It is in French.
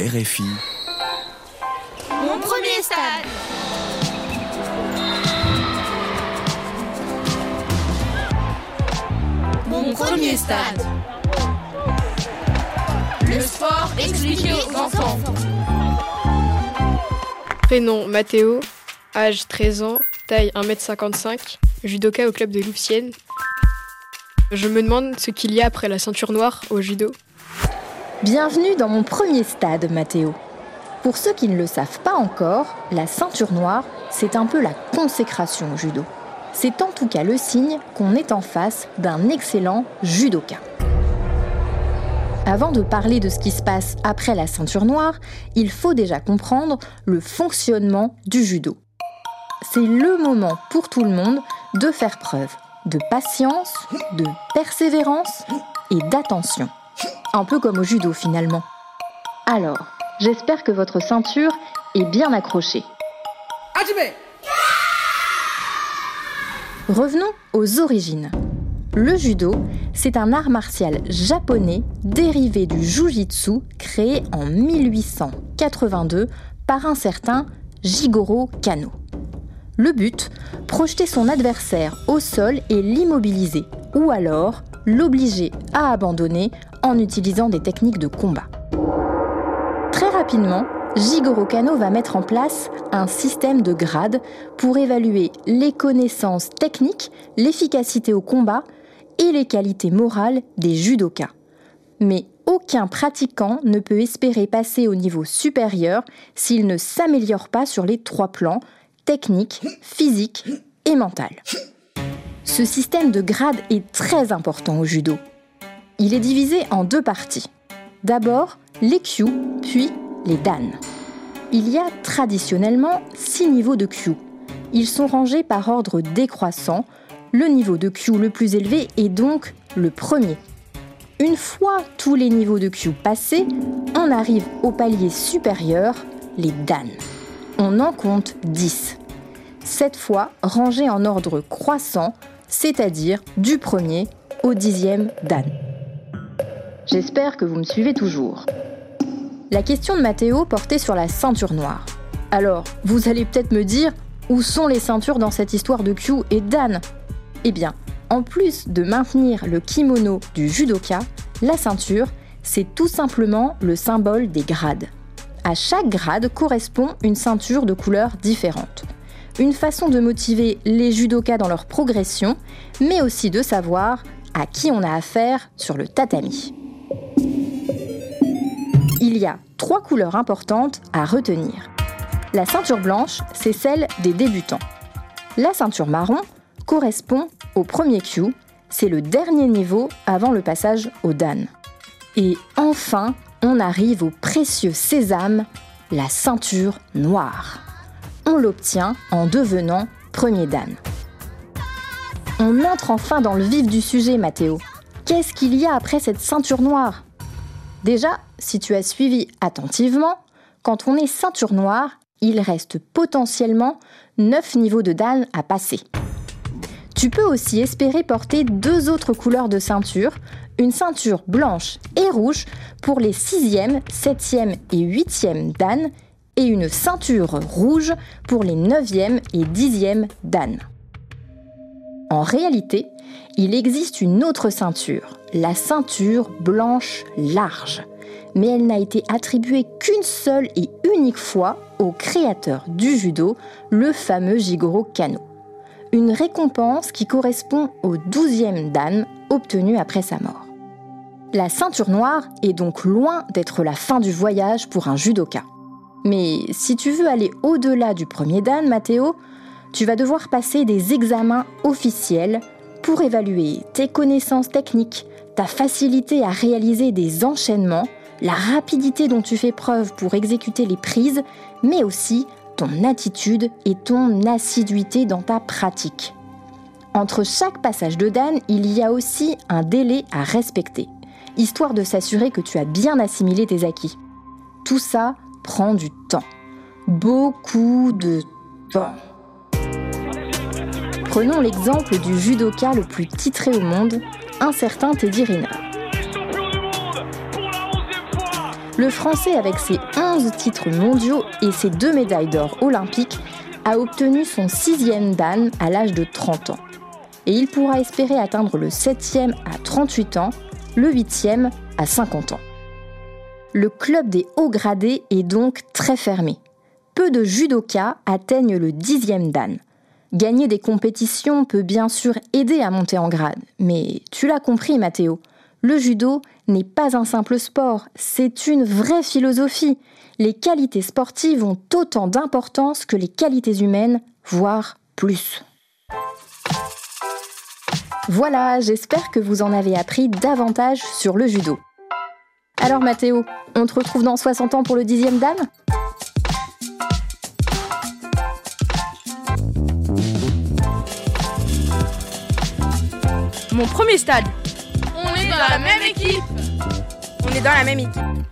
RFI. Mon premier stade. Mon premier stade. Le sport expliqué aux enfants. Prénom Mathéo, âge 13 ans, taille 1m55, judoka au club de Louvciennes. Je me demande ce qu'il y a après la ceinture noire au judo. Bienvenue dans mon premier stade, Mathéo. Pour ceux qui ne le savent pas encore, la ceinture noire, c'est un peu la consécration au judo. C'est en tout cas le signe qu'on est en face d'un excellent judoka. Avant de parler de ce qui se passe après la ceinture noire, il faut déjà comprendre le fonctionnement du judo. C'est le moment pour tout le monde de faire preuve de patience, de persévérance et d'attention. Un peu comme au judo finalement. Alors, j'espère que votre ceinture est bien accrochée. Revenons aux origines. Le judo, c'est un art martial japonais dérivé du jujitsu créé en 1882 par un certain Jigoro Kano. Le but, projeter son adversaire au sol et l'immobiliser, ou alors l'obliger à abandonner en utilisant des techniques de combat. Très rapidement, Jigoro Kano va mettre en place un système de grades pour évaluer les connaissances techniques, l'efficacité au combat et les qualités morales des judokas. Mais aucun pratiquant ne peut espérer passer au niveau supérieur s'il ne s'améliore pas sur les trois plans, technique, physique et mental. Ce système de grades est très important au judo. Il est divisé en deux parties. D'abord, les Kyu, puis les Dan. Il y a traditionnellement six niveaux de Kyu. Ils sont rangés par ordre décroissant. Le niveau de Kyu le plus élevé est donc le premier. Une fois tous les niveaux de Kyu passés, on arrive au palier supérieur, les Dan. On en compte 10. Cette fois rangés en ordre croissant, c'est-à-dire du premier au dixième Dan. J'espère que vous me suivez toujours. La question de Mathéo portait sur la ceinture noire. Alors, vous allez peut-être me dire, où sont les ceintures dans cette histoire de Q et Dan? Eh bien, en plus de maintenir le kimono du judoka, la ceinture, c'est tout simplement le symbole des grades. À chaque grade correspond une ceinture de couleur différente. Une façon de motiver les judokas dans leur progression, mais aussi de savoir à qui on a affaire sur le tatami il y a trois couleurs importantes à retenir. La ceinture blanche, c'est celle des débutants. La ceinture marron correspond au premier Q, c'est le dernier niveau avant le passage au Dan. Et enfin, on arrive au précieux sésame, la ceinture noire. On l'obtient en devenant premier Dan. On entre enfin dans le vif du sujet, Mathéo. Qu'est-ce qu'il y a après cette ceinture noire? Déjà, si tu as suivi attentivement, quand on est ceinture noire, il reste potentiellement 9 niveaux de Dan à passer. Tu peux aussi espérer porter deux autres couleurs de ceinture, une ceinture blanche et rouge pour les 6e, 7e et 8e Dan et une ceinture rouge pour les 9e et 10e Dan. En réalité, il existe une autre ceinture, la ceinture blanche large. Mais elle n'a été attribuée qu'une seule et unique fois au créateur du judo, le fameux Jigoro Kano. Une récompense qui correspond au 12e dan obtenu après sa mort. La ceinture noire est donc loin d'être la fin du voyage pour un judoka. Mais si tu veux aller au-delà du premier dan, Mathéo, tu vas devoir passer des examens officiels pour évaluer tes connaissances techniques, ta facilité à réaliser des enchaînements, la rapidité dont tu fais preuve pour exécuter les prises, mais aussi ton attitude et ton assiduité dans ta pratique. Entre chaque passage de Dan, il y a aussi un délai à respecter, histoire de s'assurer que tu as bien assimilé tes acquis. Tout ça prend du temps. Beaucoup de temps. Prenons l'exemple du judoka le plus titré au monde, un certain Teddy Riner. Le Français, avec ses 11 titres mondiaux et ses deux médailles d'or olympiques, a obtenu son sixième Dan à l'âge de 30 ans. Et il pourra espérer atteindre le septième à 38 ans, le huitième à 50 ans. Le club des hauts gradés est donc très fermé. Peu de judokas atteignent le dixième Dan. Gagner des compétitions peut bien sûr aider à monter en grade, mais tu l'as compris Mathéo, le judo n'est pas un simple sport, c'est une vraie philosophie. Les qualités sportives ont autant d'importance que les qualités humaines, voire plus. Voilà, j'espère que vous en avez appris davantage sur le judo. Alors Mathéo, on te retrouve dans 60 ans pour le dixième dame? Mon premier stade. On est dans la même équipe. On est dans la même équipe.